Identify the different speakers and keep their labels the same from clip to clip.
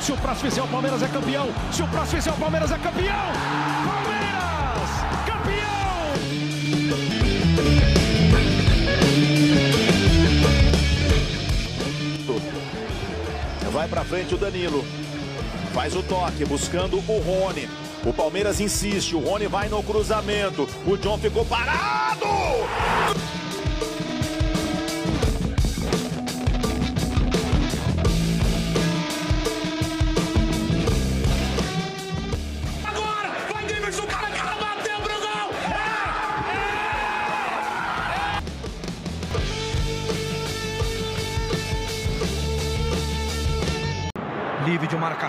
Speaker 1: Se o próximo fizer o Palmeiras é campeão. Se o próximo fizer o Palmeiras é campeão. Palmeiras, campeão!
Speaker 2: Vai pra frente o Danilo. Faz o toque, buscando o Rony. O Palmeiras insiste, o Rony vai no cruzamento. O John ficou parado!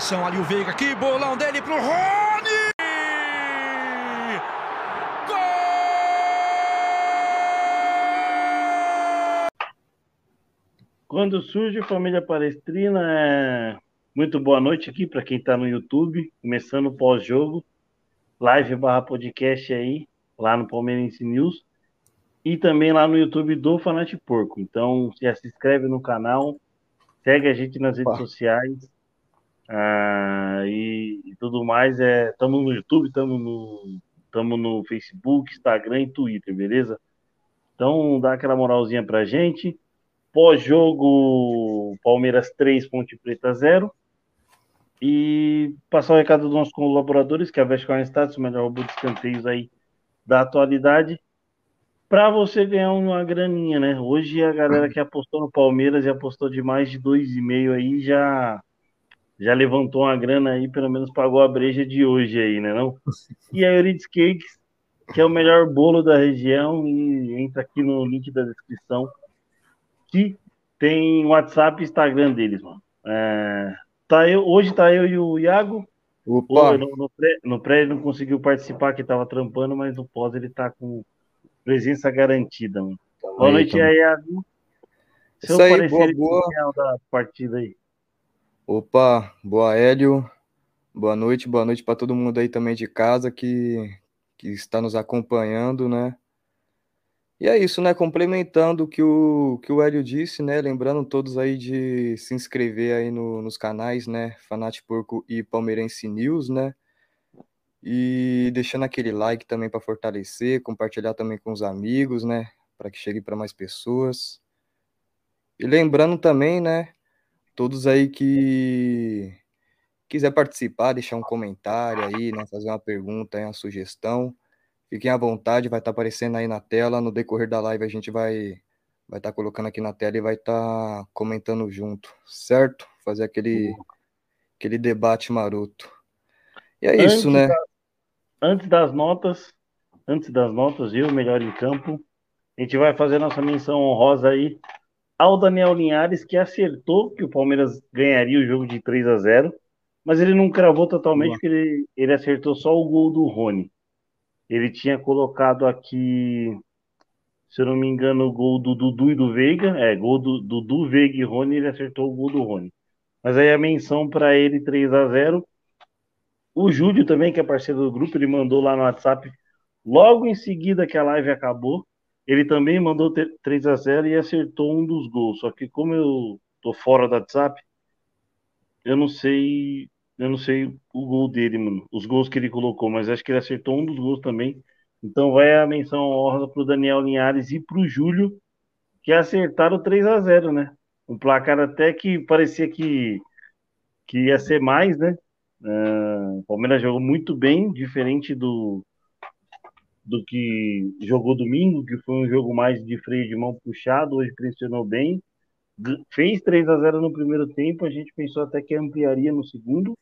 Speaker 1: Marcação ali o Veiga, que bolão dele pro Rony!
Speaker 3: Quando surge Família Palestrina, é... muito boa noite aqui para quem está no YouTube, começando o pós-jogo, live barra podcast aí, lá no Palmeirense News, e também lá no YouTube do Fanate Porco. Então, já se inscreve no canal, segue a gente nas redes sociais, ah, e, e tudo mais. Estamos no YouTube, estamos no, tamo no Facebook, Instagram e Twitter, beleza? Então, dá aquela moralzinha pra gente. Pós-jogo, Palmeiras 3, Ponte Preta 0. E passar o recado dos nossos colaboradores, que é a Vescar Status, o melhor robô de escanteios aí da atualidade, para você ganhar uma graninha, né? Hoje a galera que apostou no Palmeiras e apostou de mais de 2,5 aí já já levantou uma grana aí, pelo menos pagou a breja de hoje aí, né não? E a Euridice Cakes, que é o melhor bolo da região, e entra aqui no link da descrição, que tem WhatsApp e Instagram deles, mano. É, tá eu, hoje tá eu e o Iago.
Speaker 4: Opa.
Speaker 3: No, no, pré, no pré ele não conseguiu participar, que tava trampando, mas no pós ele tá com presença garantida, mano. Boa noite aí, Iago. Seu
Speaker 4: Isso aí,
Speaker 3: parecer
Speaker 4: boa, boa.
Speaker 3: da partida aí.
Speaker 4: Opa, boa Hélio, boa noite, boa noite para todo mundo aí também de casa que, que está nos acompanhando, né? E é isso, né? Complementando o que o, que o Hélio disse, né? Lembrando todos aí de se inscrever aí no- nos canais, né? Fanate Porco e Palmeirense News, né? E deixando aquele like também para fortalecer, compartilhar também com os amigos, né? Para que chegue para mais pessoas. E lembrando também, né? Todos aí que quiser participar, deixar um comentário aí, né? Fazer uma pergunta, uma sugestão. Fiquem à vontade, vai estar aparecendo aí na tela. No decorrer da live a gente vai vai estar colocando aqui na tela e vai estar comentando junto, certo? Fazer aquele aquele debate maroto. E é isso,
Speaker 3: Antes
Speaker 4: né?
Speaker 3: da- antes das notas, antes das notas, eu, melhor em campo, a gente vai fazer nossa menção honrosa aí ao Daniel Linhares, que acertou que o Palmeiras ganharia o jogo de 3 a 0 mas ele não cravou totalmente,
Speaker 4: Boa.
Speaker 3: porque ele, ele acertou só o gol do Rony. Ele tinha colocado aqui, se eu não me engano, o gol do Dudu e do Veiga, é, gol do Dudu, Veiga e Rony, ele acertou o gol do Rony. Mas aí a menção para ele 3 a 0 o Júlio também, que é parceiro do grupo, ele mandou lá no WhatsApp, logo em seguida que a live acabou, ele também mandou te- 3 a 0 e acertou um dos gols. Só que como eu tô fora do WhatsApp, eu não sei, eu não sei o gol dele, mano, os gols que ele colocou, mas acho que ele acertou um dos gols também. Então vai a menção honrosa pro Daniel Linhares e pro Júlio, que acertaram 3 a 0 né? Um placar até que parecia que, que ia ser mais, né? Ah, o Palmeiras jogou muito bem, diferente do, do que jogou domingo, que foi um jogo mais de freio de mão puxado, hoje pressionou bem. Fez 3 a 0 no primeiro tempo, a gente pensou até que ampliaria no segundo.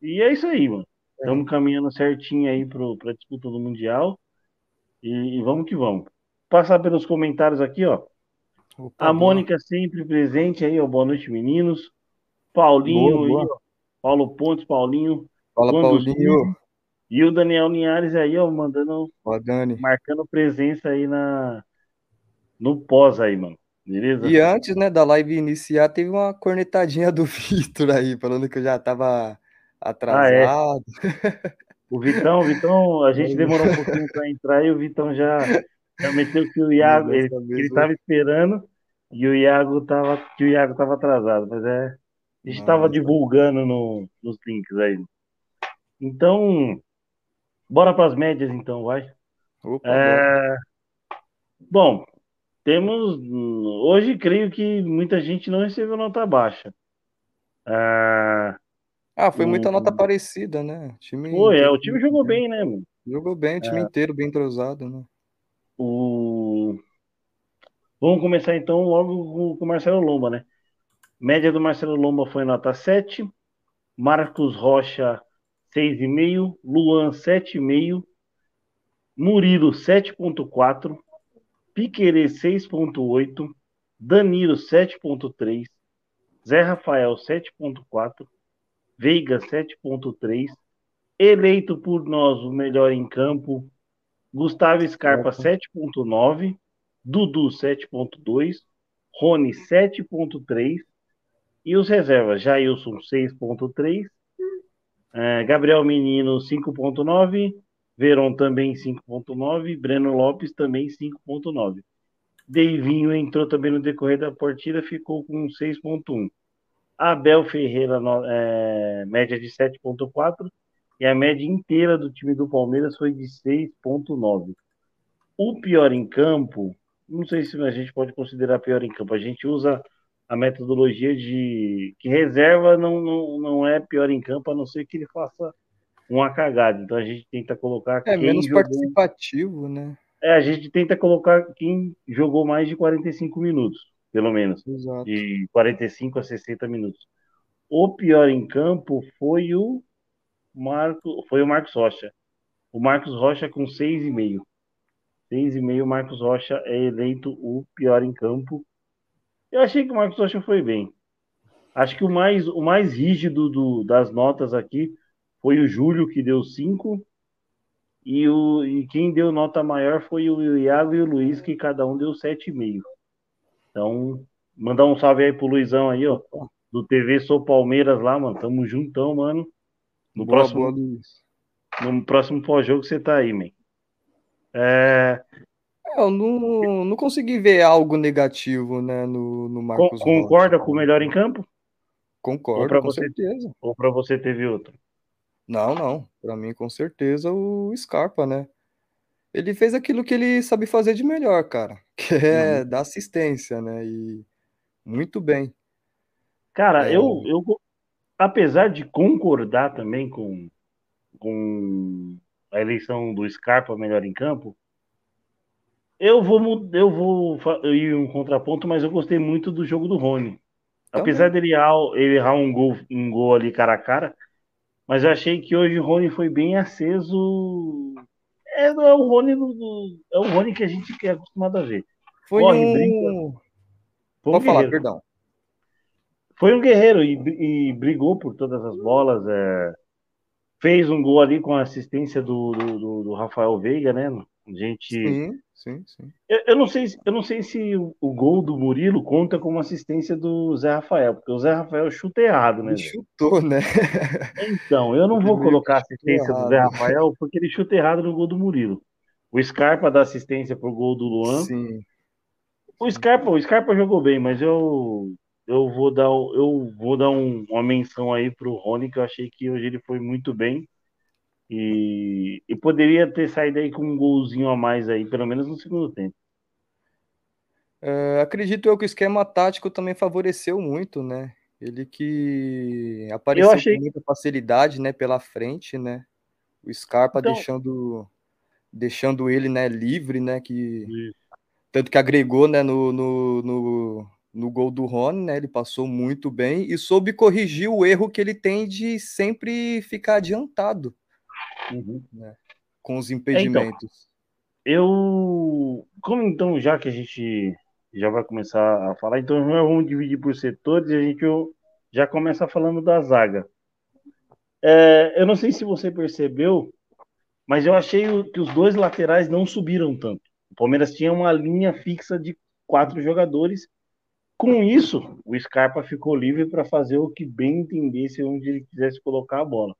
Speaker 3: E é isso aí, mano. Estamos caminhando certinho aí para a disputa do Mundial. E, e vamos que vamos. Passar pelos comentários aqui, ó.
Speaker 4: Opa,
Speaker 3: A
Speaker 4: boa.
Speaker 3: Mônica sempre presente aí, ó. Boa noite, meninos. Paulinho
Speaker 4: Boa, boa.
Speaker 3: aí. Paulo Pontes, Paulinho.
Speaker 4: Fala, Paulinho.
Speaker 3: E o Daniel Linhares aí, ó, mandando,
Speaker 4: Ó, Dani.
Speaker 3: marcando presença aí na no pós aí, mano. Beleza?
Speaker 4: E antes, né, da live iniciar, teve uma cornetadinha do Vitor aí, falando que eu já tava atrasado.
Speaker 3: O Vitão, o Vitão, a gente demorou um pouquinho para entrar e o Vitão já, já meteu que o Iago, ele, ele tava esperando E o Iago tava, que o Iago tava atrasado, mas é. A gente estava divulgando no, nos links aí. Então, bora para as médias então, vai. Opa, é... Bom, temos. Hoje creio que muita gente não recebeu nota baixa.
Speaker 4: É... Ah, foi muita nota parecida, né?
Speaker 3: O time foi, é, o time jogou bem, né, mano?
Speaker 4: Jogou bem, o time é... inteiro bem entrosado, né?
Speaker 3: O... Vamos começar então logo com o Marcelo Lomba, né? Média do Marcelo Lomba foi nota 7, Marcos Rocha 6,5, Luan 7,5, Murilo 7,4, Piquerê 6,8, Danilo 7,3, Zé Rafael 7,4, Veiga 7,3, eleito por nós o melhor em campo, Gustavo Scarpa 7,9, Dudu 7,2, Rony 7,3 e os reservas, Jailson 6,3, é, Gabriel Menino 5,9, Veron também 5,9, Breno Lopes também 5,9. Deivinho entrou também no decorrer da partida, ficou com 6,1. Abel Ferreira, é, média de 7,4. E a média inteira do time do Palmeiras foi de 6,9. O pior em campo não sei se a gente pode considerar pior em campo. A gente usa a metodologia de que reserva não, não, não é pior em campo, a não ser que ele faça uma cagada. Então a gente tenta colocar.
Speaker 4: É menos jogou... participativo, né?
Speaker 3: É, a gente tenta colocar quem jogou mais de 45 minutos, pelo menos.
Speaker 4: Exato.
Speaker 3: De 45 a 60 minutos. O pior em campo foi o Marco, foi o Marcos Rocha. O Marcos Rocha com 6,5. 6,5, Marcos Rocha é eleito o pior em campo. Eu achei que o Marcos Rocha foi bem. Acho que o mais, o mais rígido do, das notas aqui foi o Júlio, que deu 5. E, o, e quem deu nota maior foi o Iago e o Luiz, que cada um deu 7,5. Então, mandar um salve aí pro Luizão aí, ó. Do TV Sou Palmeiras lá, mano. Tamo juntão, mano. No boa, próximo, boa, no próximo pós-jogo você tá aí, man.
Speaker 4: É... Eu não, não consegui ver algo negativo né, no, no Marcos
Speaker 3: Concorda com o melhor em campo?
Speaker 4: Concordo, com você, certeza.
Speaker 3: Ou para você teve outro?
Speaker 4: Não, não. Para mim, com certeza, o Scarpa, né? Ele fez aquilo que ele sabe fazer de melhor, cara, que é uhum. dar assistência, né? E muito bem.
Speaker 3: Cara, é... eu, eu, apesar de concordar também com, com a eleição do Scarpa melhor em campo, eu vou, eu vou ir um contraponto, mas eu gostei muito do jogo do Rony. Apesar dele errar, ele errar um gol, um gol ali cara a cara, mas eu achei que hoje o Rony foi bem aceso. É, é o Rony do, é o Rony que a gente é acostumado a ver.
Speaker 4: Foi Corre, um... brinca. Foi Pode um falar, perdão.
Speaker 3: Foi um guerreiro e, e brigou por todas as bolas. É fez um gol ali com a assistência do, do, do Rafael Veiga, né? Gente.
Speaker 4: Sim, sim, sim.
Speaker 3: Eu, eu, não sei, eu não sei se o, o, gol do Murilo conta como assistência do Zé Rafael, porque o Zé Rafael chuta errado, né? Ele
Speaker 4: chutou, né?
Speaker 3: Então, eu não vou colocar assistência do Zé Rafael porque ele chuta errado no gol do Murilo. O Scarpa dá assistência pro gol do Luan.
Speaker 4: Sim.
Speaker 3: O Scarpa, o Scarpa jogou bem, mas eu eu vou dar, eu vou dar um, uma menção aí para o Rony, que eu achei que hoje ele foi muito bem. E, e poderia ter saído aí com um golzinho a mais aí, pelo menos no segundo tempo.
Speaker 4: É, acredito eu que o esquema tático também favoreceu muito, né? Ele que apareceu achei... com muita facilidade, né, pela frente, né? O Scarpa então... deixando deixando ele, né, livre, né, que Isso. tanto que agregou, né, no, no, no, no gol do Rony, né? Ele passou muito bem e soube corrigir o erro que ele tem de sempre ficar adiantado uhum. né? com os impedimentos.
Speaker 3: É, então, eu, como então, já que a gente já vai começar a falar, então vamos dividir por setores e a gente já começa falando da zaga. É, eu não sei se você percebeu, mas eu achei que os dois laterais não subiram tanto. O Palmeiras tinha uma linha fixa de quatro jogadores com isso, o Scarpa ficou livre para fazer o que bem entendesse onde ele quisesse colocar a bola.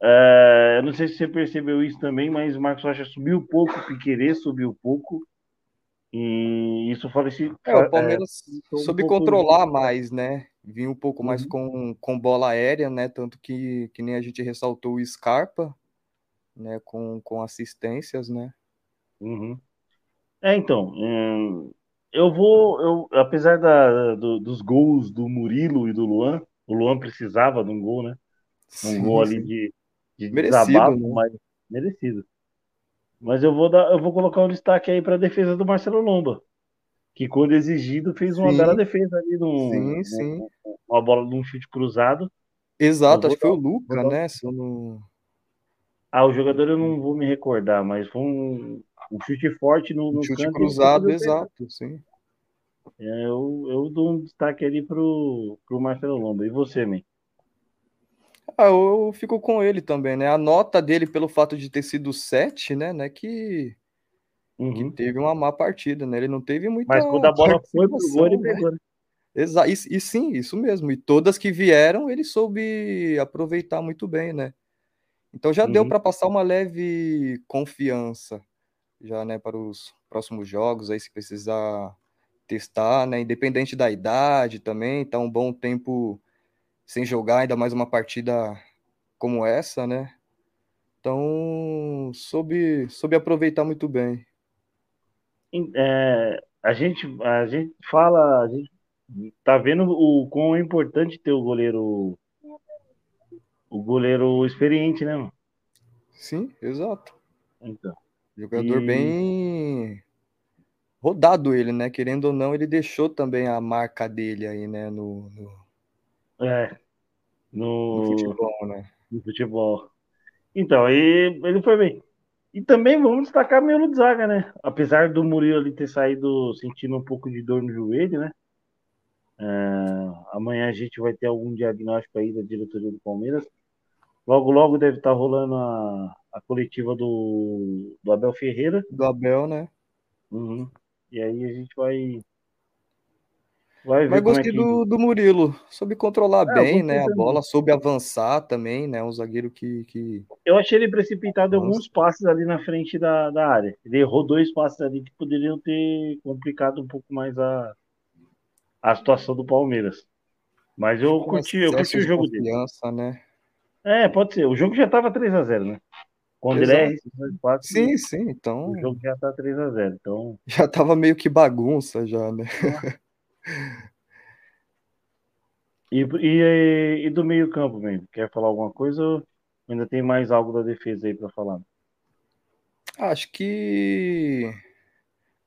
Speaker 3: É, não sei se você percebeu isso também, mas o Marcos Rocha subiu pouco, o Piquerez subiu pouco. E isso faleci.
Speaker 4: É, o Palmeiras
Speaker 3: é, um
Speaker 4: soube
Speaker 3: pouco-
Speaker 4: controlar mais, né? Vinha um pouco mais
Speaker 3: Uhum.
Speaker 4: com, com bola aérea, né? Tanto que, que nem a gente ressaltou o Scarpa, né? Com, com assistências, né?
Speaker 3: Uhum. É, então, hum, eu vou, eu, apesar da, do- dos gols do Murilo e do Luan, o Luan precisava de um gol, né? Um
Speaker 4: Sim,
Speaker 3: gol ali
Speaker 4: sim.
Speaker 3: de, de
Speaker 4: Merecido,
Speaker 3: desabafo,
Speaker 4: né?
Speaker 3: mas merecido. Mas eu vou dar, eu vou colocar um destaque aí para a defesa do Marcelo Lomba, que quando exigido fez uma
Speaker 4: Sim.
Speaker 3: bela defesa ali num,
Speaker 4: Sim, sim.
Speaker 3: uma bola num chute cruzado.
Speaker 4: Exato, acho que foi o Luca, né? Não...
Speaker 3: Ah, o jogador eu não vou me recordar, mas foi um, um chute forte no, no
Speaker 4: Um chute
Speaker 3: canto
Speaker 4: cruzado, exato, sim.
Speaker 3: É, eu, eu dou um destaque ali pro, pro Marcelo Lomba. E você, man?
Speaker 4: Ah, eu, fico com ele também, né? A nota dele pelo fato de ter sido 7, né? Né? Que, que
Speaker 3: Uhum.
Speaker 4: teve uma má partida, né? Ele não teve muita
Speaker 3: Mas quando a bola foi pro gol, ele
Speaker 4: né?
Speaker 3: pegou, né?
Speaker 4: Exa e, e sim, isso mesmo. E todas que vieram, ele soube aproveitar muito bem, né? Então já deu
Speaker 3: Uhum.
Speaker 4: para passar uma leve confiança já, né, para os próximos jogos, aí se precisar testar, né, independente da idade também, tá um bom tempo sem jogar, ainda mais uma partida como essa, né? Então, soube, soube aproveitar muito bem.
Speaker 3: Em- é, a gente, a gente fala, a gente tá vendo o quão é importante ter o goleiro, o goleiro experiente, né, mano?
Speaker 4: Sim, exato.
Speaker 3: Então,
Speaker 4: Jogador
Speaker 3: E-
Speaker 4: bem rodado ele, né? Querendo ou não, ele deixou também a marca dele aí, né? No, no,
Speaker 3: é,
Speaker 4: no
Speaker 3: no,
Speaker 4: futebol, né?
Speaker 3: no futebol. Então, aí ele foi bem. E também vamos destacar Melo de Zaga, né? Apesar do Murilo ali ter saído sentindo um pouco de dor no joelho, né? É, amanhã a gente vai ter algum diagnóstico aí da diretoria do Palmeiras. Logo, logo deve estar rolando a, a coletiva do, do Abel Ferreira.
Speaker 4: Do Abel, né?
Speaker 3: Uhum. E aí a gente vai. Vai ver
Speaker 4: Mas
Speaker 3: é
Speaker 4: gostei
Speaker 3: que.
Speaker 4: do, do Murilo. Soube controlar
Speaker 3: É,
Speaker 4: bem, né? A bola, soube avançar também, né? Um zagueiro que, que...
Speaker 3: Eu achei ele precipitado em
Speaker 4: Nossa.
Speaker 3: alguns passes ali na frente da, da área. Ele errou dois passes ali que poderiam ter complicado um pouco mais a, a situação do Palmeiras. Mas eu curti, eu curti o
Speaker 4: de
Speaker 3: jogo dele.
Speaker 4: confiança, né?
Speaker 3: É, pode ser. O jogo já estava 3x0, né? Quando ele dois passes,
Speaker 4: Sim, sim. Então,
Speaker 3: o jogo já tá 3x0. Então,
Speaker 4: já tava meio que bagunça já, né?
Speaker 3: E, e, e do meio-campo mesmo? Quer falar alguma coisa ou ainda tem mais algo da defesa aí para falar?
Speaker 4: Acho que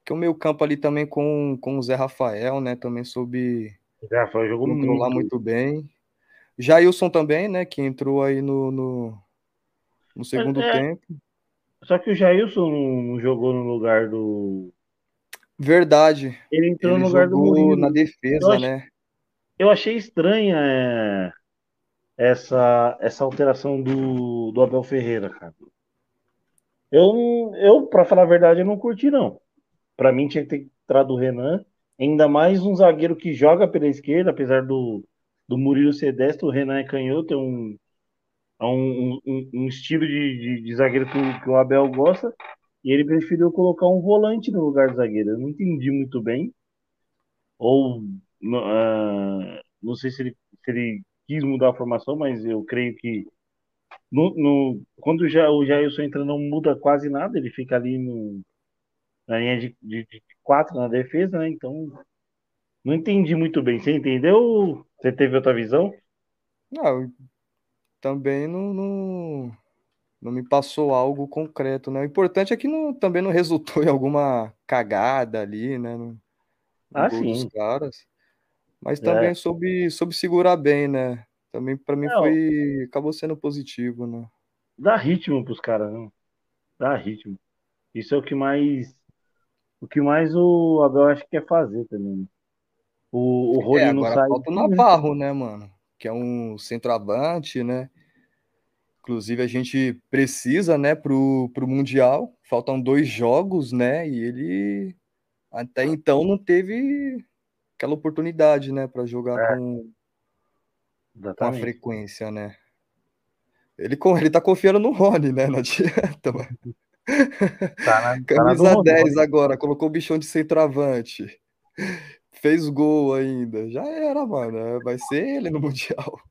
Speaker 4: que o meio campo ali também com, com o Zé Rafael, né? Também soube
Speaker 3: Já foi, jogou
Speaker 4: controlar
Speaker 3: muito.
Speaker 4: muito bem. Jailson também, né? Que entrou aí no, no, no segundo
Speaker 3: É.
Speaker 4: tempo.
Speaker 3: Só que o Jailson não, não jogou no lugar do.
Speaker 4: Verdade.
Speaker 3: Ele entrou
Speaker 4: Ele
Speaker 3: no lugar do Murilo.
Speaker 4: na
Speaker 3: Eu
Speaker 4: defesa,
Speaker 3: acho-
Speaker 4: né?
Speaker 3: Eu achei estranha é, essa, essa alteração do, do Abel Ferreira, cara. Eu, eu para falar a verdade, eu não curti, não. Para mim, tinha que ter entrado o Renan. Ainda mais um zagueiro que joga pela esquerda, apesar do, do Murilo ser destro, o Renan é canhoto, é um, é um, um, um estilo de, de, de zagueiro que que o Abel gosta. E ele preferiu colocar um volante no lugar do zagueiro. Eu não entendi muito bem. Ou ah, não sei se ele, se ele quis mudar a formação, mas eu creio que no, no- quando já, o Jailson entra não muda quase nada, ele fica ali no, na linha de, de, de quatro na defesa, né? Então não entendi muito bem. Você entendeu? Você teve outra visão?
Speaker 4: Não, também não, não, não me passou algo concreto, né? O importante é que não, também não resultou em alguma cagada ali, né? No, no
Speaker 3: Ah, sim.
Speaker 4: caras. Mas
Speaker 3: É.
Speaker 4: também soube, soube segurar bem, né? Também para mim
Speaker 3: Não.
Speaker 4: foi. Acabou sendo positivo, né?
Speaker 3: Dá ritmo pros caras, não. Dá ritmo. Isso é o que mais o que mais o Abel acho que quer fazer também. né? O, o Rony
Speaker 4: É,
Speaker 3: não sai.
Speaker 4: falta o Navarro, né, mano? Que é um centroavante, né? Inclusive, a gente precisa, né, pro, pro Mundial. Faltam dois jogos, né? E ele até então não teve aquela oportunidade, né, para jogar
Speaker 3: É.
Speaker 4: com, com a frequência, né? Ele, ele tá confiando no Rony, né? Não adianta, mano. Tá na, Camisa tá na 10 agora, colocou o bichão de centroavante. Fez gol ainda. Já era, mano. Vai ser ele no Mundial.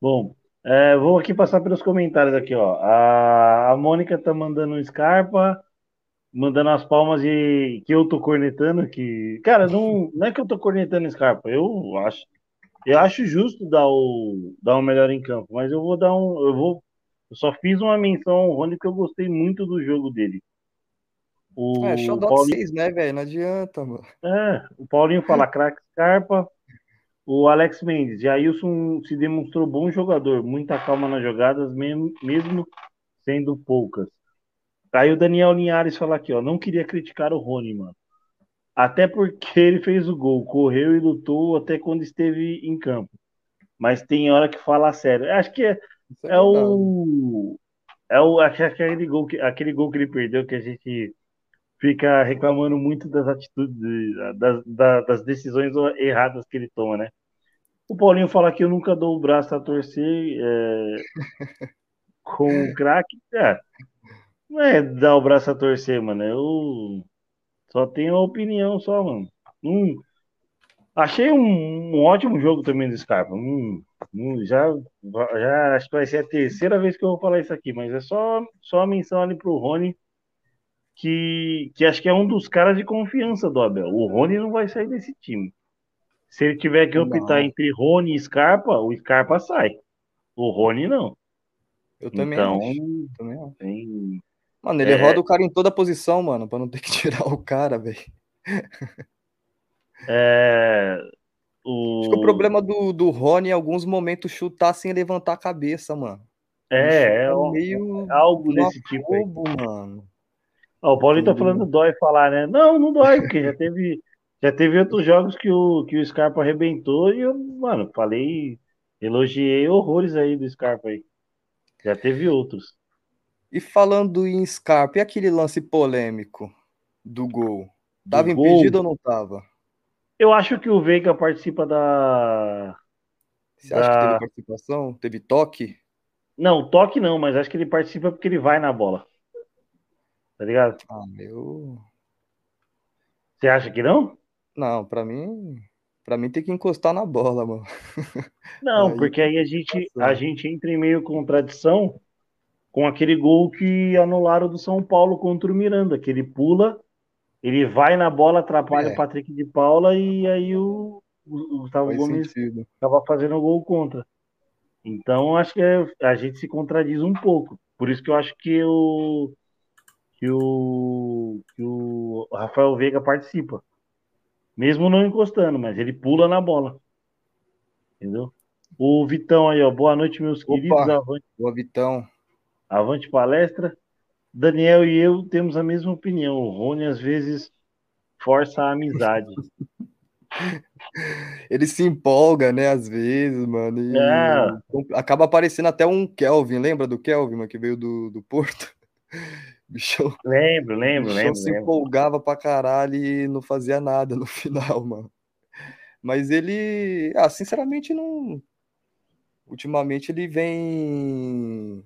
Speaker 3: Bom, é, vou aqui passar pelos comentários aqui, ó. A, a Mônica tá mandando um Scarpa, mandando as palmas e que eu tô cornetando que, cara, não, não é que eu tô cornetando Scarpa, eu acho, eu acho justo dar o dar o melhor em campo, mas eu vou dar um, eu vou, eu só fiz uma menção ao Rony porque eu gostei muito do jogo dele.
Speaker 4: O é, show Paulinho... 6, né, velho? Não adianta, mano.
Speaker 3: É, o Paulinho fala craque Scarpa, o Alex Mendes, Jailson se demonstrou bom jogador, muita calma nas jogadas, mesmo, sendo poucas. Aí o Daniel Linhares fala aqui, ó, não queria criticar o Rony, mano. Até porque ele fez o gol, correu e lutou até quando esteve em campo. Mas tem hora que fala sério. Acho que é, é, é o é o aquele gol que aquele gol que ele perdeu que a gente fica reclamando muito das atitudes das, das, das decisões erradas que ele toma, né? O Paulinho fala que eu nunca dou o braço a torcer é, com o craque. É, não é dar o braço a torcer, mano. Eu só tenho uma opinião só, mano. Hum, achei um, um, ótimo jogo também do Scarpa. Hum, hum, já, já acho que vai ser a terceira vez que eu vou falar isso aqui, mas é só, só a menção ali pro Rony, que, que acho que é um dos caras de confiança do Abel. O Rony não vai sair desse time. Se ele tiver que optar não. entre Rony e Scarpa, o Scarpa sai. O Rony não.
Speaker 4: Eu também então, acho. Também acho. Tem, Mano, ele é... roda o cara em toda posição, mano, pra não ter que tirar o cara, velho.
Speaker 3: É. O...
Speaker 4: Acho que o problema do, do Rony em alguns momentos chutar sem levantar a cabeça, mano.
Speaker 3: É, é, meio é algo desse tipo. Aí. Mano. Ó, o Paulinho tá falando dói falar, né? Não, não dói, porque já teve, já teve outros jogos que o, que o Scarpa arrebentou e eu, mano, falei, elogiei horrores aí do Scarpa aí. Já teve outros.
Speaker 4: E falando em Scarpa, e aquele lance polêmico do gol? Tava do impedido gol? ou não tava?
Speaker 3: Eu acho que o Veiga participa da.
Speaker 4: Você acha da... que teve participação? Teve toque?
Speaker 3: Não, toque não, mas acho que ele participa porque ele vai na bola. Tá ligado?
Speaker 4: Ah, eu.
Speaker 3: Você acha que não?
Speaker 4: Não, para mim. Para mim tem que encostar na bola, mano.
Speaker 3: Não, aí, porque aí a gente, a gente entra em meio contradição com aquele gol que anularam do São Paulo contra o Miranda, que ele pula, ele vai na bola, atrapalha é. o Patrick de Paula e aí o, o Gustavo Gomes estava fazendo o gol contra. Então acho que é, a gente se contradiz um pouco. Por isso que eu acho que o que o, que o Rafael Veiga participa. Mesmo não encostando, mas ele pula na bola. Entendeu? O Vitão aí, ó. Boa noite, meus Opa, queridos.
Speaker 4: Avante. Boa, Vitão.
Speaker 3: Avante palestra. Daniel e eu temos a mesma opinião. O Rony às vezes força a amizade.
Speaker 4: Ele se empolga, né, às vezes, mano. E é. acaba aparecendo até um Kelvin, lembra do Kelvin, mano, que veio do, do Porto?
Speaker 3: Bicho, lembro, lembro, bicho lembro.
Speaker 4: se
Speaker 3: lembro.
Speaker 4: empolgava pra caralho e não fazia nada no final, mano. Mas ele, ah, sinceramente, não. Ultimamente ele vem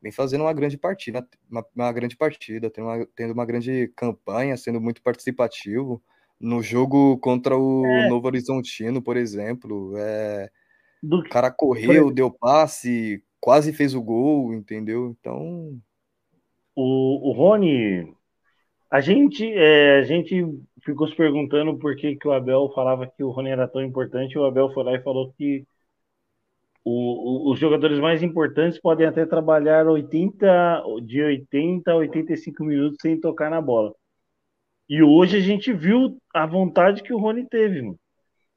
Speaker 4: vem fazendo uma grande partida, uma, uma grande partida, tendo uma, tendo uma grande campanha, sendo muito participativo. No jogo contra o é. Novo Horizontino, por exemplo, é, Do... o cara correu, deu passe, quase fez o gol, entendeu? Então.
Speaker 3: O, o Rony, a gente, é, a gente ficou se perguntando por que, que o Abel falava que o Rony era tão importante. O Abel foi lá e falou que o, o, os jogadores mais importantes podem até trabalhar 80, de 80 a 85 minutos sem tocar na bola. E hoje a gente viu a vontade que o Rony teve, mano.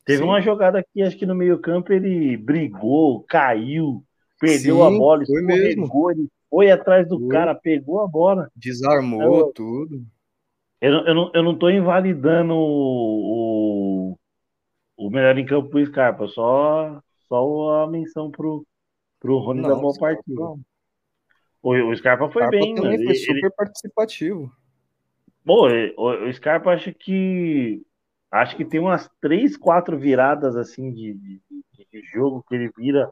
Speaker 3: Teve Sim. uma jogada aqui, acho que no meio-campo ele brigou, caiu, perdeu Sim, a bola, mesmo. ele foi atrás do foi. cara, pegou a bola.
Speaker 4: Desarmou eu, tudo.
Speaker 3: Eu, eu, não, eu não tô invalidando o, o, o melhor em campo pro Scarpa, só só a menção pro, pro Rony não, da boa partida. O, o Scarpa foi Scarpa bem,
Speaker 4: também foi super ele... participativo.
Speaker 3: Bom, o, o Scarpa acho que acho que tem umas três, quatro viradas assim de, de, de jogo que ele vira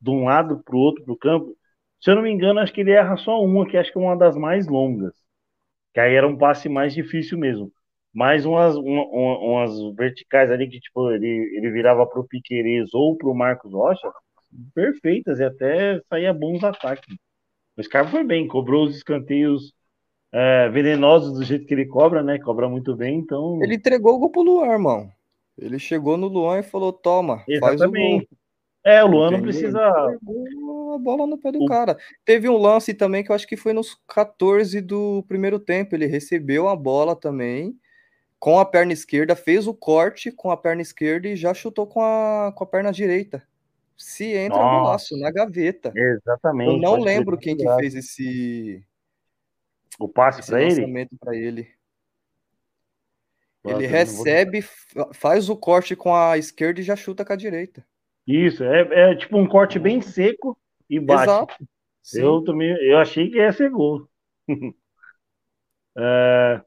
Speaker 3: de um lado pro outro do campo. Se eu não me engano, acho que ele erra só uma, que acho que é uma das mais longas. Que aí era um passe mais difícil mesmo. Mais umas, uma, umas verticais ali que, tipo, ele, ele virava pro Piquerez ou pro Marcos Rocha, perfeitas, e até saía bons ataques. O Scarpa foi bem, cobrou os escanteios é, venenosos do jeito que ele cobra, né? Cobra muito bem, então.
Speaker 4: Ele entregou o gol pro Luan, irmão. Ele chegou no Luan e falou: toma, Exatamente. faz o gol.
Speaker 3: É, o Luan não precisa.
Speaker 4: Pegou a bola no pé do o... cara. Teve um lance também que eu acho que foi nos 14 do primeiro tempo. Ele recebeu a bola também com a perna esquerda, fez o corte com a perna esquerda e já chutou com a, com a perna direita. Se entra no laço, na gaveta.
Speaker 3: Exatamente.
Speaker 4: Eu não lembro quem que fez esse.
Speaker 3: O passe para ele?
Speaker 4: para ele. Ele recebe, faz o corte com a esquerda e já chuta com a direita.
Speaker 3: Isso, é, é tipo um corte bem seco e bate. Exato. Eu também, eu achei que ia ser gol. é,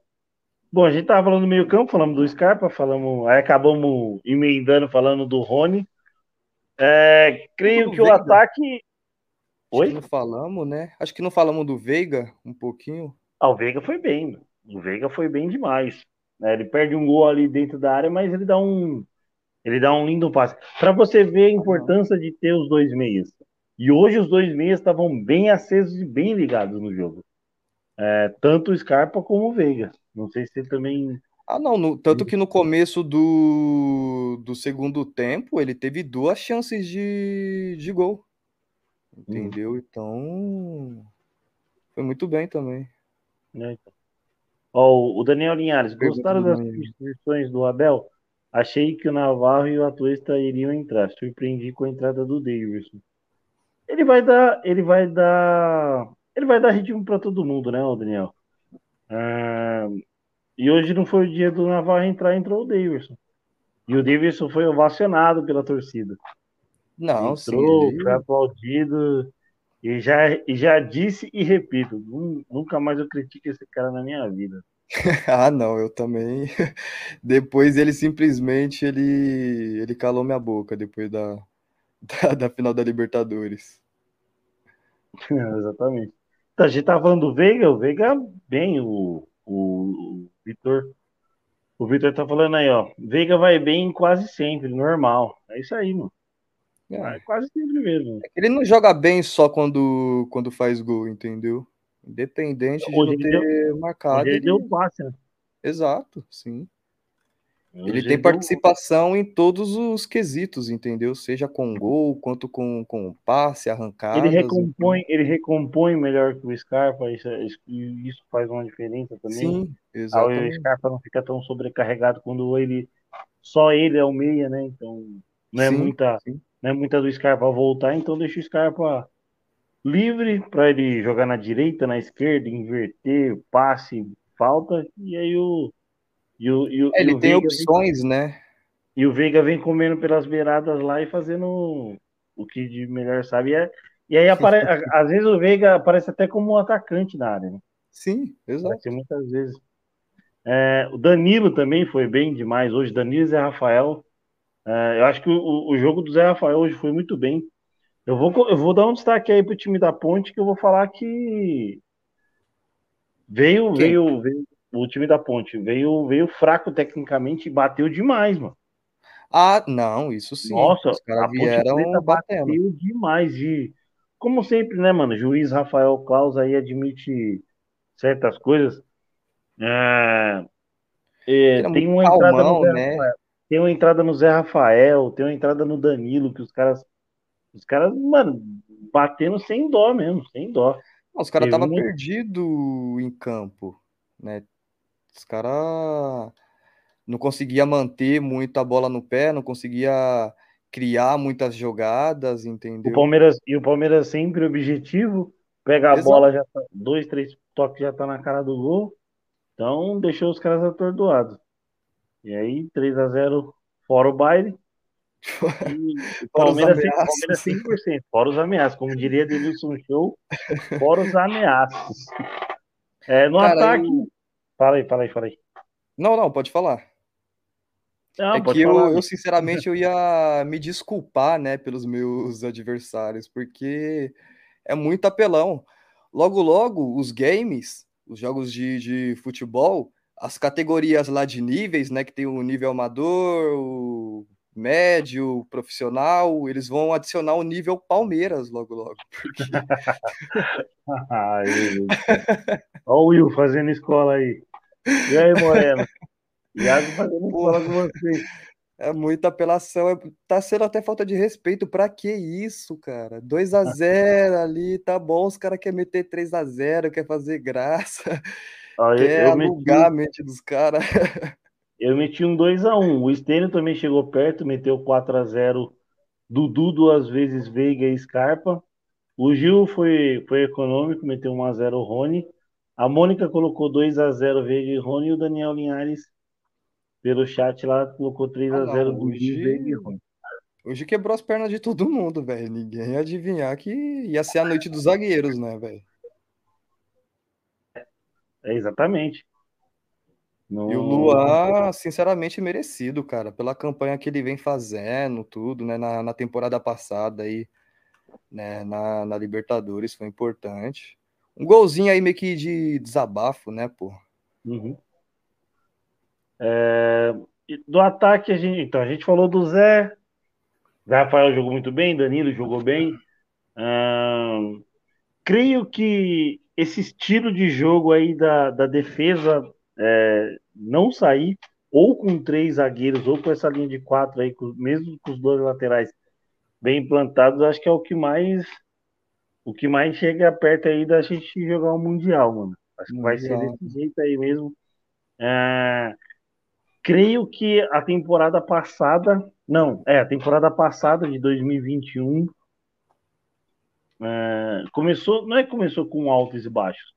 Speaker 3: bom, a gente tava falando do meio campo, falamos do Scarpa, falamos, aí acabamos emendando falando do Rony. É, creio que Veiga. o ataque.
Speaker 4: Oi? Acho que não falamos, né? Acho que não falamos do Veiga um pouquinho.
Speaker 3: Ah, o Veiga foi bem. O Veiga foi bem demais. Né? Ele perde um gol ali dentro da área, mas ele dá um, ele dá um lindo passe. Para você ver a importância de ter os dois meias. E hoje os dois meias estavam bem acesos e bem ligados no jogo. É, tanto o Scarpa como o Veiga. Não sei se ele também.
Speaker 4: Ah, não. No, tanto que no começo do, do segundo tempo ele teve duas chances de, de gol. Entendeu? Hum. Então. Foi muito bem também.
Speaker 3: É, então. Ó, o Daniel Linhares, gostaram das substituições do Abel? Achei que o Navarro e o Atuesta iriam entrar. Surpreendi com a entrada do Davidson. Ele vai dar, ele vai dar, ele vai dar ritmo para todo mundo, né, Daniel? Ah, e hoje não foi o dia do Navarro entrar, entrou o Davidson. E o Davidson foi ovacionado pela torcida.
Speaker 4: Não,
Speaker 3: entrou, sim, foi aplaudido. E já, já disse e repito, nunca mais eu critico esse cara na minha vida.
Speaker 4: ah, não, eu também. Depois ele simplesmente ele, ele calou minha boca depois da, da, da final da Libertadores.
Speaker 3: exatamente. Então, a gente tava falando do Veiga, o Veiga bem, o, o, o Vitor. O Vitor tá falando aí, ó. Veiga vai bem quase sempre, normal. É isso aí, mano. É. quase sempre mesmo.
Speaker 4: É ele não joga bem só quando, quando faz gol, entendeu? Independente de não ter deu, marcado.
Speaker 3: Ele, ele deu passe, né?
Speaker 4: Exato, sim. Ele tem participação em todos os quesitos, entendeu? Seja com gol, quanto com, com passe, arrancada.
Speaker 3: Ele recompõe, ele recompõe melhor que o Scarpa, isso, isso faz uma diferença também. Sim,
Speaker 4: exatamente.
Speaker 3: o Scarpa não fica tão sobrecarregado quando ele só ele é o meia, né? Então não é sim, muita, sim. Não é muita do Scarpa voltar, então deixa o Scarpa livre para ele jogar na direita, na esquerda, inverter, passe, falta, e aí o. E o, e o
Speaker 4: é, ele
Speaker 3: e o
Speaker 4: tem Veiga opções, vem, né?
Speaker 3: E o Veiga vem comendo pelas beiradas lá e fazendo o que de melhor sabe. E, é, e aí aparece, às vezes o Veiga aparece até como um atacante na área, né?
Speaker 4: Sim, exato.
Speaker 3: muitas vezes. É, o Danilo também foi bem demais hoje. Danilo e Zé Rafael. É, eu acho que o, o jogo do Zé Rafael hoje foi muito bem. Eu vou, eu vou dar um destaque aí pro time da Ponte, que eu vou falar que veio, veio, veio o time da Ponte, veio, veio fraco tecnicamente e bateu demais, mano.
Speaker 4: Ah, não, isso sim.
Speaker 3: Nossa, Os caras vieram batendo. bateu demais e como sempre, né, mano? Juiz Rafael Claus aí admite certas coisas. É, é, tem uma entrada no Zé né? Rafael, tem uma entrada no Zé Rafael, tem uma entrada no Danilo que os caras os caras, mano, batendo sem dó mesmo, sem dó.
Speaker 4: Não, os caras estavam uma... perdidos em campo, né? Os caras não conseguia manter muito a bola no pé, não conseguia criar muitas jogadas, entendeu?
Speaker 3: O Palmeiras, e o Palmeiras sempre objetivo, pega a Exato. bola, já tá, dois, três toques já tá na cara do gol. Então deixou os caras atordoados. E aí, 3 a 0 fora o baile. E Palmeiras, Palmeiras 100%, fora os ameaços, como diria Denilson Show, fora os ameaços. É, no Cara, ataque. Eu... Fala aí, fala aí, fala aí.
Speaker 4: Não, não, pode falar. Não, é que eu, eu, sinceramente, eu ia me desculpar, né, pelos meus adversários, porque é muito apelão. Logo, logo, os games, os jogos de, de futebol, as categorias lá de níveis, né? Que tem o nível amador, o médio, profissional, eles vão adicionar o nível Palmeiras logo, logo. Porque...
Speaker 3: Olha o Will fazendo escola aí. E aí, Moreno? Iago fazendo escola com você.
Speaker 4: É muita apelação, é, tá sendo até falta de respeito. Pra que isso, cara? 2 a 0 ali, tá bom. Os caras querem meter 3 a 0 quer fazer graça,
Speaker 3: Ó,
Speaker 4: quer
Speaker 3: eu
Speaker 4: alugar
Speaker 3: meti,
Speaker 4: a mente dos caras.
Speaker 3: eu meti um 2x1. O Stênio também chegou perto, meteu 4x0. Dudu duas vezes, Veiga e Scarpa. O Gil foi, foi econômico, meteu 1x0 o Rony. A Mônica colocou 2x0 Veiga e Rony. E o Daniel Linhares, pelo chat lá, colocou
Speaker 4: Ah,
Speaker 3: 3x0
Speaker 4: não,
Speaker 3: Dudu, Veiga e
Speaker 4: hoje,
Speaker 3: Rony.
Speaker 4: hoje quebrou as pernas de todo mundo, velho. Ninguém ia adivinhar que ia ser a noite dos zagueiros, né, velho?
Speaker 3: É, exatamente.
Speaker 4: E o
Speaker 3: No,
Speaker 4: Luan, sinceramente, merecido, cara, pela campanha que ele vem fazendo, tudo, né, na, na temporada passada aí, né, na, na Libertadores, foi importante. Um golzinho aí meio que de desabafo, né, pô?
Speaker 3: Uhum. É, do ataque, a gente, então, a gente falou do Zé. Zé Rafael jogou muito bem, Danilo jogou bem. Creio que esse estilo de jogo aí da, da defesa é, não sair, ou com três zagueiros, ou com essa linha de quatro aí, com- mesmo com os dois laterais bem implantados, acho que é o que mais o que mais chega perto aí da gente jogar o Mundial, mano. Acho que vai ser desse jeito aí mesmo. É, creio que a temporada passada, não, é, a temporada passada de 2021 é, começou, não é que começou com altos e baixos.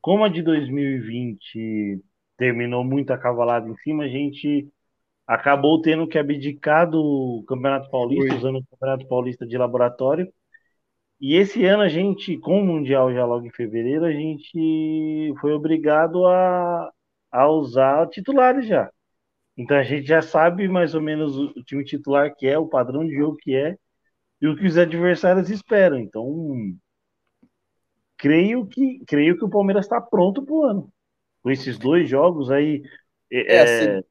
Speaker 3: Como a de 2020 terminou muito acavalada em cima, a gente acabou tendo que abdicar do Campeonato Paulista, usando o Campeonato Paulista de laboratório. E esse ano a gente, com o Mundial já logo em fevereiro, a gente foi obrigado a, a usar titulares já. Então a gente já sabe mais ou menos o time titular que é, o padrão de jogo que é e o que os adversários esperam. Então, creio que creio que o Palmeiras está pronto pro ano. Com esses dois jogos aí, é,
Speaker 4: É
Speaker 3: é,
Speaker 4: se-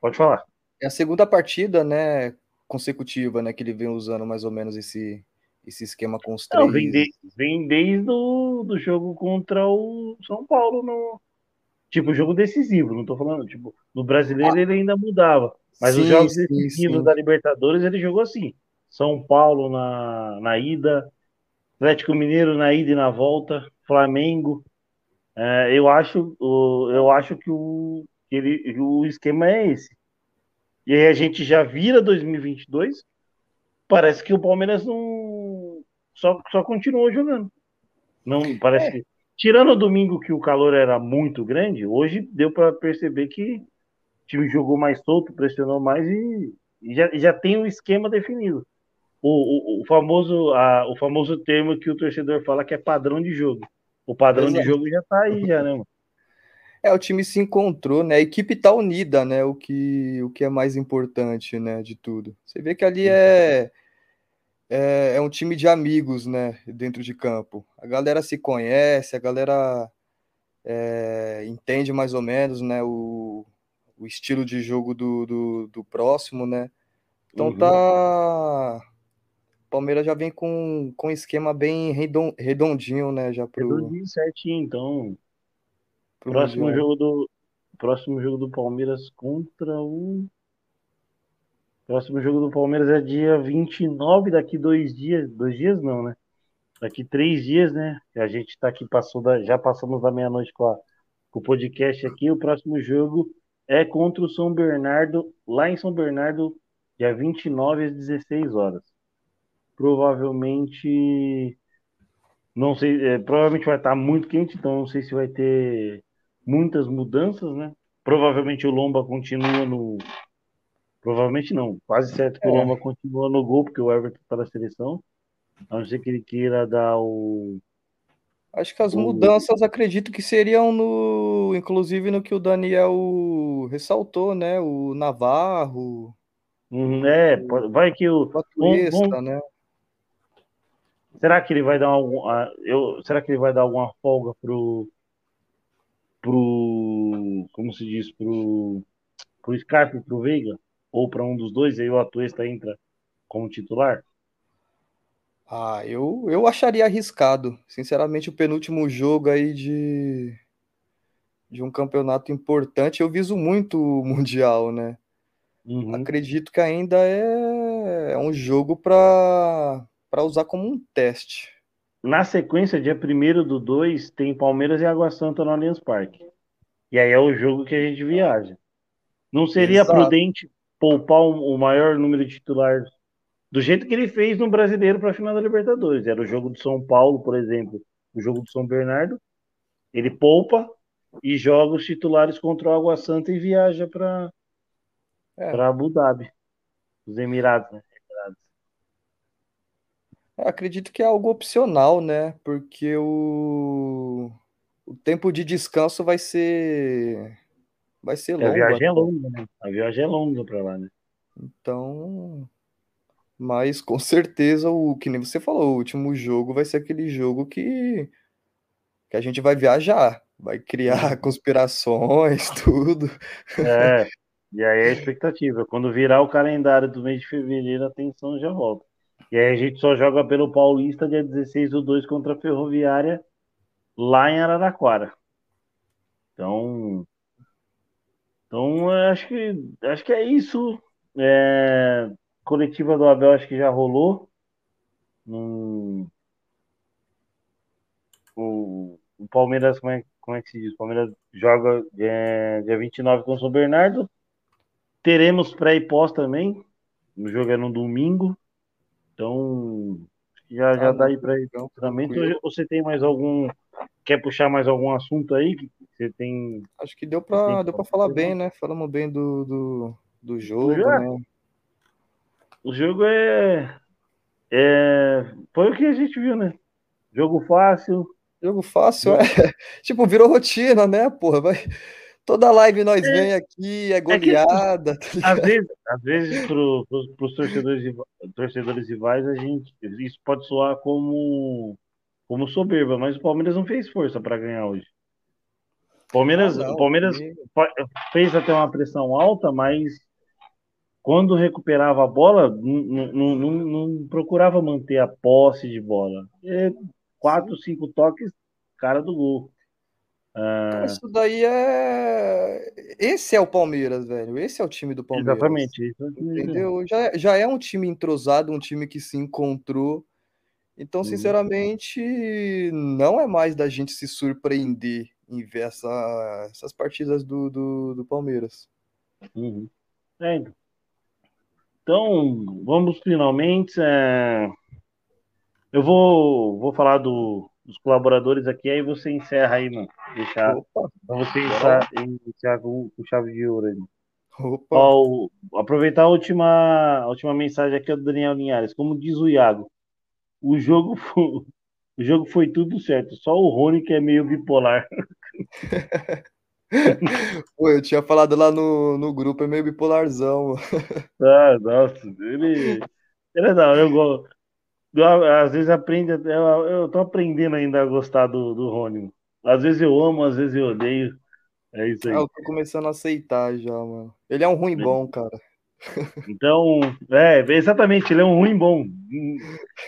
Speaker 3: pode falar.
Speaker 4: é a segunda partida, né, consecutiva, né, que ele vem usando mais ou menos esse, esse esquema com os
Speaker 3: Não, vem,
Speaker 4: três.
Speaker 3: de- vem desde o do jogo contra o São Paulo no tipo jogo decisivo, não tô falando, tipo, no brasileiro ele ainda mudava, mas os
Speaker 4: Sim,
Speaker 3: jogos
Speaker 4: sim,
Speaker 3: decisivos
Speaker 4: sim.
Speaker 3: da Libertadores ele jogou assim. São Paulo na, na ida, Atlético Mineiro na ida e na volta, Flamengo. É, eu acho, o- eu acho que o, que ele, o esquema é esse. E aí a gente já vira 2022, parece que o Palmeiras não só, só continuou jogando. Não, parece
Speaker 4: É,
Speaker 3: que tirando o domingo que o calor era muito grande, hoje deu para perceber que o time jogou mais solto, pressionou mais e, e já, já tem um esquema definido. O, o, o famoso a, o famoso termo que o torcedor fala que é padrão de jogo. O padrão de
Speaker 4: exato.
Speaker 3: jogo já tá aí já, né, mano?
Speaker 4: É, o time se encontrou, né? A equipe tá unida, né? O que, o que é mais importante, né? De tudo. Você vê que ali é, é, é um time de amigos, né? Dentro de campo. A galera se conhece, a galera é, entende mais ou menos, né? O, o estilo de jogo do, do, do próximo, né? Então
Speaker 3: Uhum.
Speaker 4: tá. Palmeiras já vem com, com um esquema bem redon- redondinho, né? Já pro,
Speaker 3: Redondinho certinho, então.
Speaker 4: pro
Speaker 3: Próximo
Speaker 4: Mundial.
Speaker 3: jogo do próximo jogo do Palmeiras contra o próximo jogo do Palmeiras é dia 29, daqui dois dias, dois dias não, né? Daqui três dias, né? A gente tá aqui passou da, já passamos da meia-noite com, a- com o podcast aqui. O próximo jogo é contra o São Bernardo, lá em São Bernardo, dia 29 às 16 horas. Provavelmente não sei, é, provavelmente vai estar muito quente, então não sei se vai ter muitas mudanças, né? Provavelmente o Lomba continua no. Provavelmente não, quase certo que o
Speaker 4: É.
Speaker 3: Lomba continua no gol, porque o Everton está na seleção. A não ser que ele queira dar o.
Speaker 4: Acho que as
Speaker 3: o...
Speaker 4: mudanças acredito que seriam no, inclusive no que o Daniel ressaltou, né? O Navarro,
Speaker 3: Uhum, É, vai que o.
Speaker 4: o né?
Speaker 3: Será que ele vai dar algum, ah, eu, será que ele vai dar alguma folga pro pro como se diz pro pro Scarpa e pro Veiga ou para um dos dois e aí o Atuesta entra como titular?
Speaker 4: Ah, eu, eu acharia arriscado. Sinceramente, o penúltimo jogo aí de, de um campeonato importante, eu viso muito o Mundial, né? Uhum. Acredito que ainda é, é um jogo para usar como um teste.
Speaker 3: Na sequência, dia 1 do 2, tem Palmeiras e Água Santa no Allianz Parque. E aí é o jogo que a gente viaja. Não seria Exato. prudente poupar o maior número de titulares do jeito que ele fez no Brasileiro para a final da Libertadores. Era o jogo do São Paulo, por exemplo, o jogo do São Bernardo. Ele poupa e joga os titulares contra o Água Santa e viaja para é. para Abu Dhabi, os Emirados, né?
Speaker 4: É, acredito que é algo opcional, né? Porque o, o tempo de descanso vai ser vai ser longo.
Speaker 3: A viagem é longa, né? A viagem é longa para lá, né?
Speaker 4: Então, mas com certeza o que nem você falou, o último jogo vai ser aquele jogo que que a gente vai viajar, vai criar uhum. conspirações, tudo.
Speaker 3: É. E aí é a expectativa. Quando virar o calendário do mês de fevereiro, a tensão já volta. E aí a gente só joga pelo Paulista dia 16 do 2 contra a Ferroviária lá em Araraquara. Então, então acho que acho que é isso. É, coletiva do Abel acho que já rolou. Hum, o, o, Palmeiras, como é, como é que se diz? O Palmeiras joga é, dia 29 com o São Bernardo. Teremos pré e pós também. O jogo é no domingo. Então, já, já ah, dá aí para ir então, também. Então, você tem mais algum. Quer puxar mais algum assunto aí? Você tem.
Speaker 4: Acho que deu para deu para falar bem, né? Falamos bem do, do, do jogo. O jogo, né?
Speaker 3: o jogo é, é. Foi o que a gente viu, né? Jogo fácil.
Speaker 4: Jogo fácil, é. tipo, virou rotina, né, porra? Vai Toda live nós é, vem aqui, é goleada. É
Speaker 3: que, tá às vezes, às vezes para os torcedores, torcedores rivais, a gente, isso pode soar como, como soberba, mas o Palmeiras não fez força para ganhar hoje. Palmeiras, ah, não, Palmeiras fez até uma pressão alta, mas quando recuperava a bola, não, não, não, não procurava manter a posse de bola. E quatro, cinco toques, cara do gol.
Speaker 4: Ah, isso daí é. Esse é o Palmeiras, velho. Esse é o time do Palmeiras.
Speaker 3: Exatamente. Isso.
Speaker 4: Entendeu? Já, já é um time entrosado, um time que se encontrou. Então, sinceramente, não é mais da gente se surpreender em ver essa, essas partidas do, do, do Palmeiras.
Speaker 3: Uhum. É, então, vamos finalmente. É... Eu vou, vou falar do, dos colaboradores aqui, aí você encerra aí, mano. Deixar, pra você encerrar, iniciar com, com, chave de ouro aí. Opa. Ó, o, aproveitar a última, a última mensagem aqui do Daniel Linhares. Como diz o Iago, o jogo foi, o jogo foi tudo certo, só o Rony que é meio bipolar.
Speaker 4: Pô, eu tinha falado lá no, no grupo, é meio bipolarzão.
Speaker 3: Ah, nossa, ele. Ele é não, eu Às vezes aprende, eu, eu tô aprendendo ainda a gostar do, do Rony. Às vezes eu amo, às vezes eu odeio. É isso aí. Ah,
Speaker 4: eu tô começando a aceitar já, mano. Ele é um ruim bom, cara.
Speaker 3: Então, é, exatamente, ele é um ruim bom.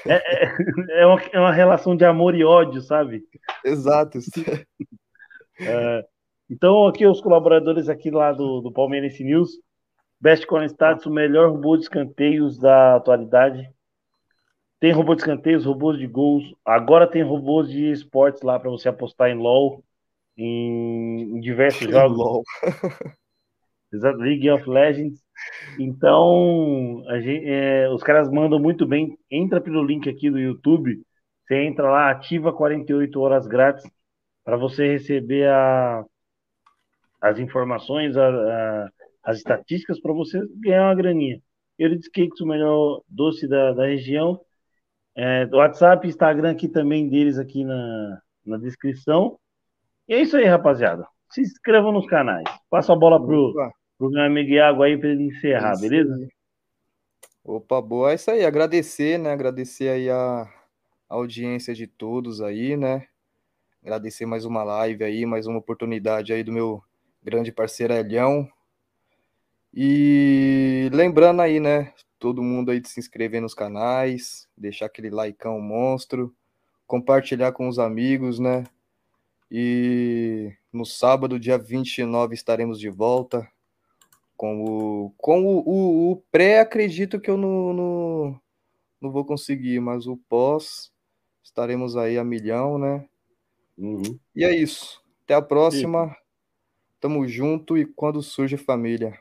Speaker 3: É, é, é, uma, é uma relação de amor e ódio, sabe?
Speaker 4: Exato.
Speaker 3: É, então, aqui os colaboradores aqui lá do, do Palmeirense News. Best Corner Stats, o melhor robô de escanteios da atualidade. Tem robô de escanteios, robôs de gols. Agora tem robôs de esportes lá para você apostar em LoL, em, em diversos jogos. LOL. Exato, League of Legends. Então, gente, é, os caras mandam muito bem. Entra pelo link aqui do YouTube. Você entra lá, ativa 48 horas grátis para você receber a, as informações, a, a, as estatísticas para você ganhar uma graninha. Euridice Cakes, o melhor doce da, da região. É, WhatsApp, Instagram aqui também deles aqui na, na descrição. E é isso aí, rapaziada. Se inscrevam nos canais. Passa a bola pro, pro meu amigo Iago aí para ele encerrar, beleza?
Speaker 4: Opa, boa. É isso aí. Agradecer, né? Agradecer aí a, a audiência de todos aí, né? Agradecer mais uma live aí, mais uma oportunidade aí do meu grande parceiro Elhão. E lembrando aí, né? Todo mundo aí de se inscrever nos canais, deixar aquele likeão monstro, compartilhar com os amigos, né? E no sábado, dia 29, estaremos de volta. Com o, com o, o, o pré, acredito que eu não, não, não vou conseguir, mas o pós, estaremos aí a milhão, né?
Speaker 3: Uhum.
Speaker 4: E é isso. Até a próxima. Tamo junto e quando surge família.